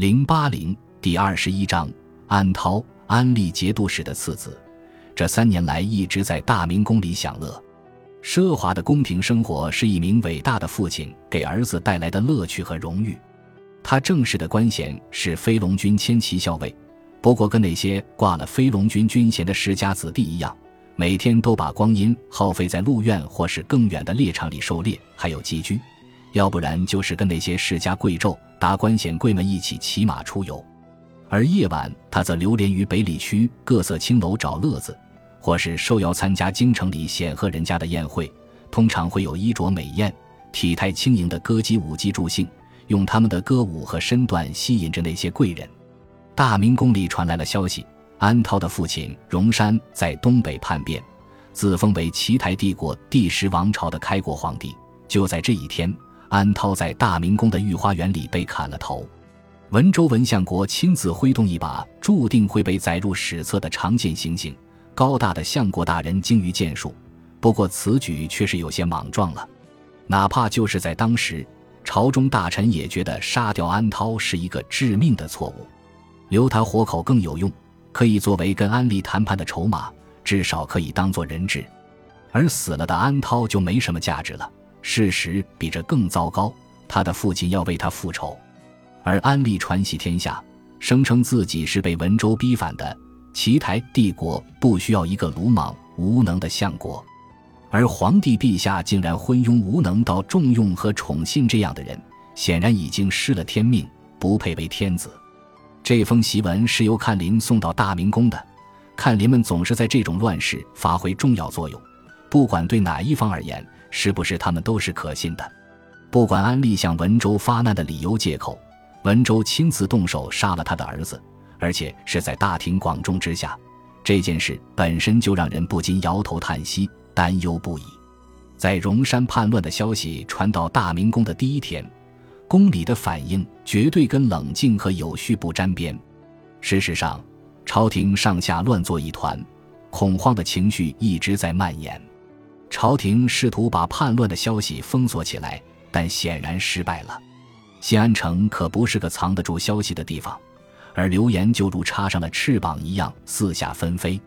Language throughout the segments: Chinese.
零八零第二十一章，安涛，安利节度使的次子，这三年来一直在大明宫里享乐，奢华的宫廷生活是一名伟大的父亲给儿子带来的乐趣和荣誉。他正式的官衔是飞龙军千骑校尉，不过跟那些挂了飞龙军军衔的世家子弟一样，每天都把光阴耗费在鹿苑或是更远的猎场里狩猎，还有寄居。要不然就是跟那些世家贵胄、达官显贵们一起骑马出游，而夜晚他则流连于北里区各色青楼找乐子，或是受邀参加京城里显赫人家的宴会。通常会有衣着美艳、体态轻盈的歌姬舞姬助兴，用他们的歌舞和身段吸引着那些贵人。大明宫里传来了消息，安涛的父亲荣山在东北叛变，自封为齐台帝国第十王朝的开国皇帝。就在这一天。安涛在大明宫的御花园里被砍了头，文州文相国亲自挥动一把注定会被载入史册的长剑行刑。高大的相国大人精于剑术，不过此举却是有些莽撞了。哪怕就是在当时，朝中大臣也觉得杀掉安涛是一个致命的错误，留他活口更有用，可以作为跟安利谈判的筹码，至少可以当做人质。而死了的安涛就没什么价值了。事实比这更糟糕，他的父亲要为他复仇，而安利传习天下，声称自己是被文州逼反的。奇台帝国不需要一个鲁莽无能的相国，而皇帝陛下竟然昏庸无能到重用和宠信这样的人，显然已经失了天命，不配为天子。这封檄文是由看林送到大明宫的，看林们总是在这种乱世发挥重要作用，不管对哪一方而言。是不是他们都是可信的？不管安利向文州发难的理由借口，文州亲自动手杀了他的儿子，而且是在大庭广众之下，这件事本身就让人不禁摇头叹息、担忧不已。在荣山叛乱的消息传到大明宫的第一天，宫里的反应绝对跟冷静和有序不沾边。事实上，朝廷上下乱作一团，恐慌的情绪一直在蔓延。朝廷试图把叛乱的消息封锁起来，但显然失败了。新安城可不是个藏得住消息的地方，而流言就如插上了翅膀一样四下纷飞。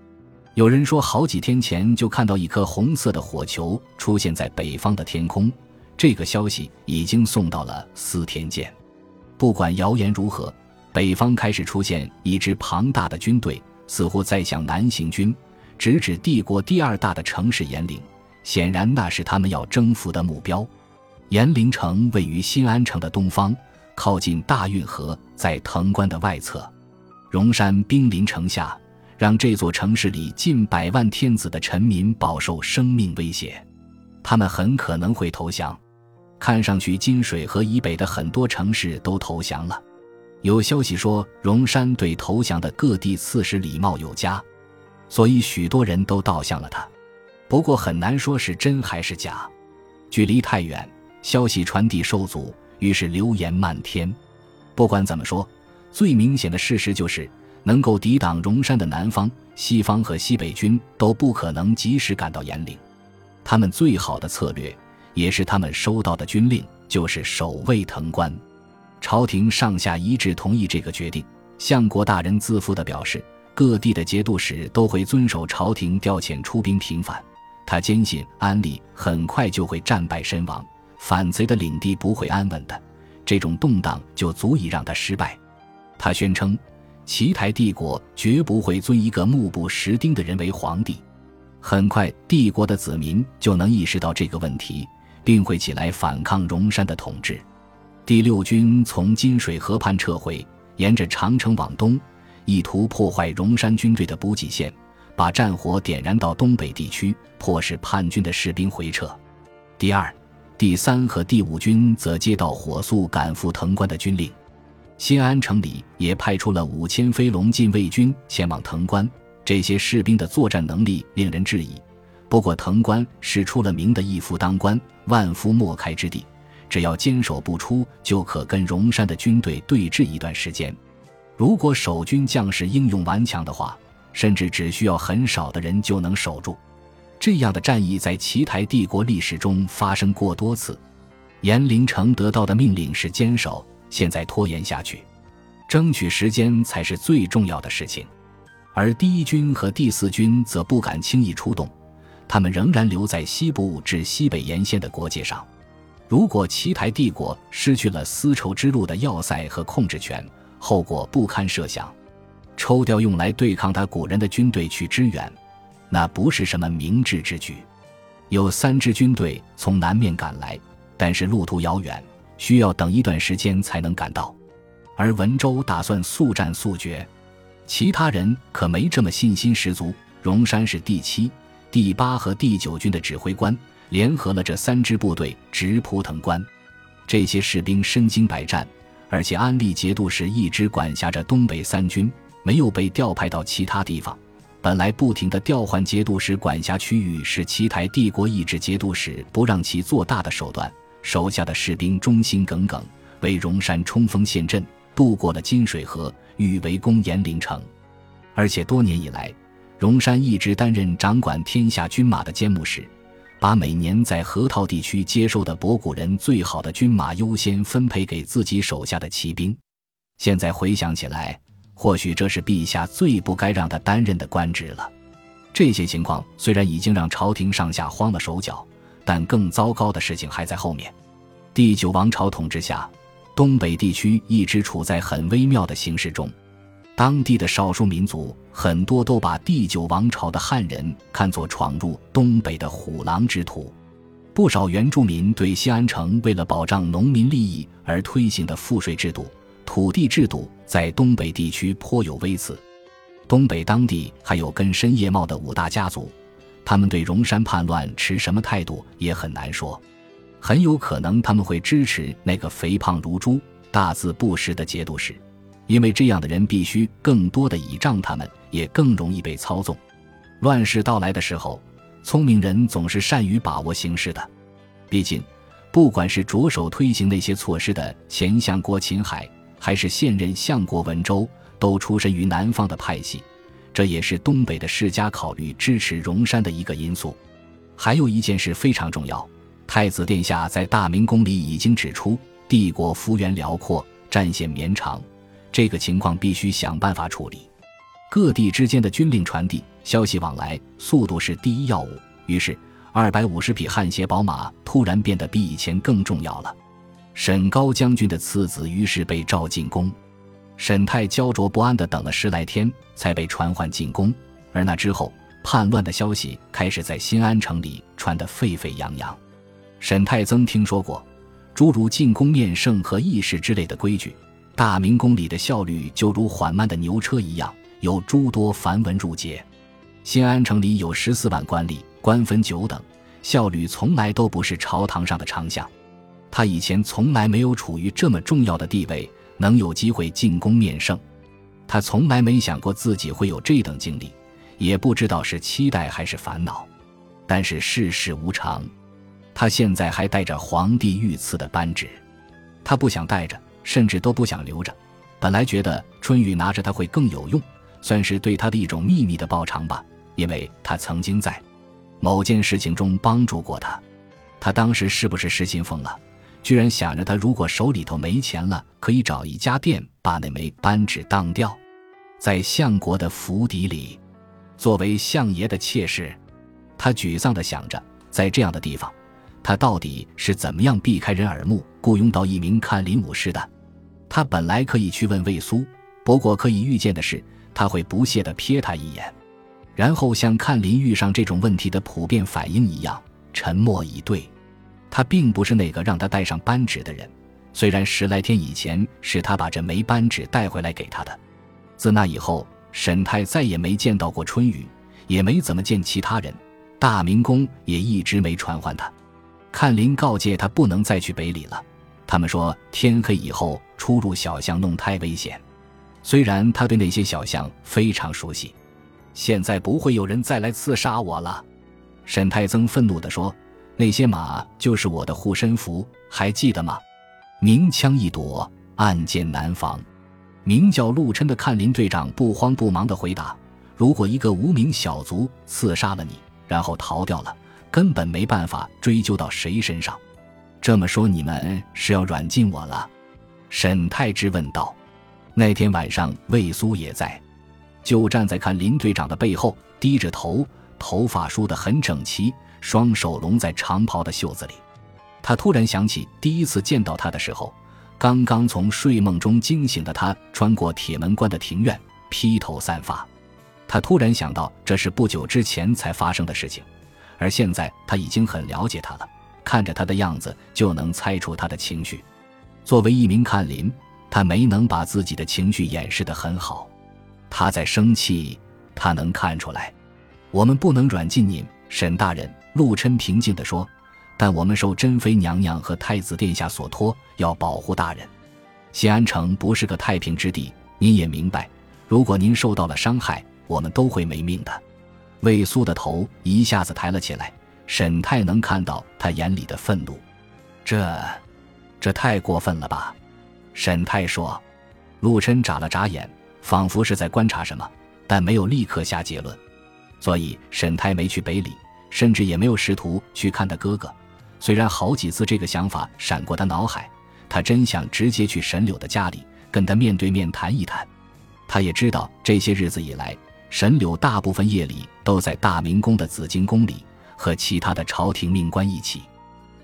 有人说，好几天前就看到一颗红色的火球出现在北方的天空，这个消息已经送到了司天监。不管谣言如何，北方开始出现一支庞大的军队，似乎在向南行军，直指帝国第二大的城市延陵。显然，那是他们要征服的目标。延陵城位于新安城的东方，靠近大运河，在藤关的外侧。荣山兵临城下，让这座城市里近百万天子的臣民饱受生命威胁。他们很可能会投降。看上去，金水河以北的很多城市都投降了。有消息说，荣山对投降的各地刺史礼貌有加，所以许多人都倒向了他。不过很难说是真还是假，距离太远，消息传递受阻，于是流言漫天。不管怎么说，最明显的事实就是，能够抵挡荣山的南方、西方和西北军都不可能及时赶到延陵。他们最好的策略，也是他们收到的军令，就是守卫藤关。朝廷上下一致同意这个决定。相国大人自负地表示，各地的节度使都会遵守朝廷调遣出兵平反。他坚信安利很快就会战败身亡，反贼的领地不会安稳的，这种动荡就足以让他失败。他宣称，齐台帝国绝不会尊一个目不识丁的人为皇帝。很快，帝国的子民就能意识到这个问题，并会起来反抗荣山的统治。第六军从金水河畔撤回，沿着长城往东，意图破坏荣山军队的补给线。把战火点燃到东北地区，迫使叛军的士兵回撤。第二、第三和第五军则接到火速赶赴藤关的军令。新安城里也派出了五千飞龙禁卫军前往藤关。这些士兵的作战能力令人质疑。不过，藤关是出了名的一夫当关、万夫莫开之地，只要坚守不出，就可跟荣山的军队对峙一段时间。如果守军将士英勇顽强的话，甚至只需要很少的人就能守住，这样的战役在奇台帝国历史中发生过多次。延陵城得到的命令是坚守，现在拖延下去，争取时间才是最重要的事情。而第一军和第四军则不敢轻易出动，他们仍然留在西部至西北沿线的国界上。如果奇台帝国失去了丝绸之路的要塞和控制权，后果不堪设想。抽调用来对抗他古人的军队去支援，那不是什么明智之举。有三支军队从南面赶来，但是路途遥远，需要等一段时间才能赶到。而文州打算速战速决，其他人可没这么信心十足。荣山是第七、第八和第九军的指挥官，联合了这三支部队直扑藤关。这些士兵身经百战，而且安利节度使一直管辖着东北三军。没有被调派到其他地方。本来不停的调换节度使管辖区域是奇台帝国意志节度使不让其做大的手段。手下的士兵忠心耿耿，为荣山冲锋陷阵，渡过了金水河，欲围攻延陵城。而且多年以来，荣山一直担任掌管天下军马的监牧使，把每年在河套地区接收的博古人最好的军马优先分配给自己手下的骑兵。现在回想起来。或许这是陛下最不该让他担任的官职了。这些情况虽然已经让朝廷上下慌了手脚，但更糟糕的事情还在后面。第九王朝统治下，东北地区一直处在很微妙的形势中。当地的少数民族很多都把第九王朝的汉人看作闯入东北的虎狼之徒。不少原住民对西安城为了保障农民利益而推行的赋税制度。土地制度在东北地区颇有微词，东北当地还有根深叶茂的五大家族，他们对荣山叛乱持什么态度也很难说，很有可能他们会支持那个肥胖如猪、大字不识的节度使，因为这样的人必须更多的倚仗他们，也更容易被操纵。乱世到来的时候，聪明人总是善于把握形势的，毕竟，不管是着手推行那些措施的前相国秦海。还是现任相国文州都出身于南方的派系，这也是东北的世家考虑支持荣山的一个因素。还有一件事非常重要，太子殿下在大明宫里已经指出，帝国幅员辽阔，战线绵长，这个情况必须想办法处理。各地之间的军令传递、消息往来，速度是第一要务。于是，二百五十匹汗血宝马突然变得比以前更重要了。沈高将军的次子于是被召进宫，沈泰焦灼不安地等了十来天，才被传唤进宫。而那之后，叛乱的消息开始在新安城里传得沸沸扬扬。沈泰曾听说过诸如进宫面圣和议事之类的规矩，大明宫里的效率就如缓慢的牛车一样，有诸多繁文缛节。新安城里有十四万官吏，官分九等，效率从来都不是朝堂上的常项。他以前从来没有处于这么重要的地位，能有机会进宫面圣。他从来没想过自己会有这等经历，也不知道是期待还是烦恼。但是世事无常，他现在还带着皇帝御赐的扳指，他不想带着，甚至都不想留着。本来觉得春雨拿着他会更有用，算是对他的一种秘密的报偿吧，因为他曾经在某件事情中帮助过他。他当时是不是失心疯了？居然想着他如果手里头没钱了，可以找一家店把那枚扳指当掉，在相国的府邸里，作为相爷的妾室。他沮丧地想着，在这样的地方，他到底是怎么样避开人耳目，雇佣到一名看林武士的？他本来可以去问魏苏，不过可以预见的是，他会不屑地瞥他一眼，然后像看林遇上这种问题的普遍反应一样，沉默以对。他并不是那个让他带上扳指的人，虽然十来天以前是他把这枚扳指带回来给他的。自那以后，沈泰再也没见到过春雨，也没怎么见其他人。大明宫也一直没传唤他。看林告诫他不能再去北里了，他们说天黑以后出入小巷弄太危险。虽然他对那些小巷非常熟悉，现在不会有人再来刺杀我了。沈太曾愤怒地说。那些马就是我的护身符，还记得吗？明枪易躲，暗箭难防。名叫陆琛的看林队长不慌不忙地回答：“如果一个无名小卒刺杀了你，然后逃掉了，根本没办法追究到谁身上。这么说，你们是要软禁我了？”沈太之问道。那天晚上，魏苏也在，就站在看林队长的背后，低着头，头发梳得很整齐，双手拢在长袍的袖子里。他突然想起第一次见到他的时候，刚刚从睡梦中惊醒的他，穿过铁门关的庭院，披头散发。他突然想到，这是不久之前才发生的事情，而现在他已经很了解他了。看着他的样子，就能猜出他的情绪。作为一名看林，他没能把自己的情绪掩饰得很好。他在生气，他能看出来。我们不能软禁您，沈大人。陆琛平静地说。但我们受珍妃娘娘和太子殿下所托，要保护大人。西安城不是个太平之地，您也明白。如果您受到了伤害，我们都会没命的。魏苏的头一下子抬了起来，沈泰能看到他眼里的愤怒。这，这太过分了吧？沈泰说。陆琛眨了眨眼，仿佛是在观察什么，但没有立刻下结论。所以沈泰没去北里，甚至也没有试图去看他哥哥。虽然好几次这个想法闪过他脑海，他真想直接去沈柳的家里跟他面对面谈一谈。他也知道这些日子以来，沈柳大部分夜里都在大明宫的紫金宫里和其他的朝廷命官一起。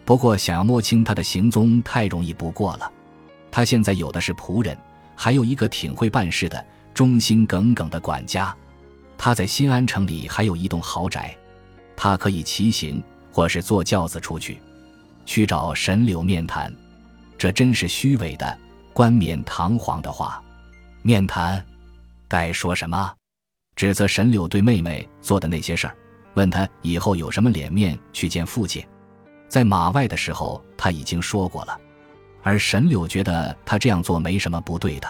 不过，想要摸清他的行踪太容易不过了。他现在有的是仆人，还有一个挺会办事的、忠心耿耿的管家。他在新安城里还有一栋豪宅，他可以骑行或是坐轿子出去。去找沈柳面谈，这真是虚伪的、冠冕堂皇的话。面谈，该说什么？指责沈柳对妹妹做的那些事儿，问他以后有什么脸面去见父亲。在马外的时候他已经说过了，而沈柳觉得他这样做没什么不对的。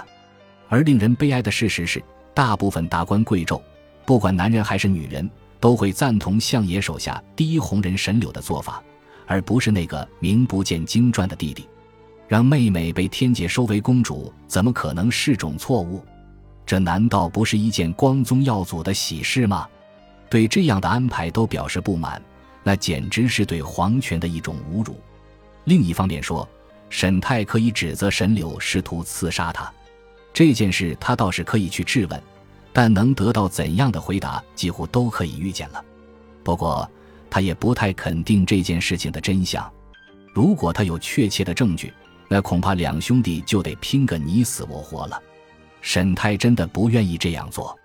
而令人悲哀的事实是，大部分达官贵胄，不管男人还是女人，都会赞同相爷手下第一红人沈柳的做法。而不是那个名不见经传的弟弟，让妹妹被天姐收为公主，怎么可能是种错误？这难道不是一件光宗耀祖的喜事吗？对这样的安排都表示不满，那简直是对皇权的一种侮辱。另一方面说，沈泰可以指责沈柳试图刺杀他，这件事他倒是可以去质问，但能得到怎样的回答，几乎都可以预见了。不过。他也不太肯定这件事情的真相。如果他有确切的证据，那恐怕两兄弟就得拼个你死我活了。沈泰真的不愿意这样做。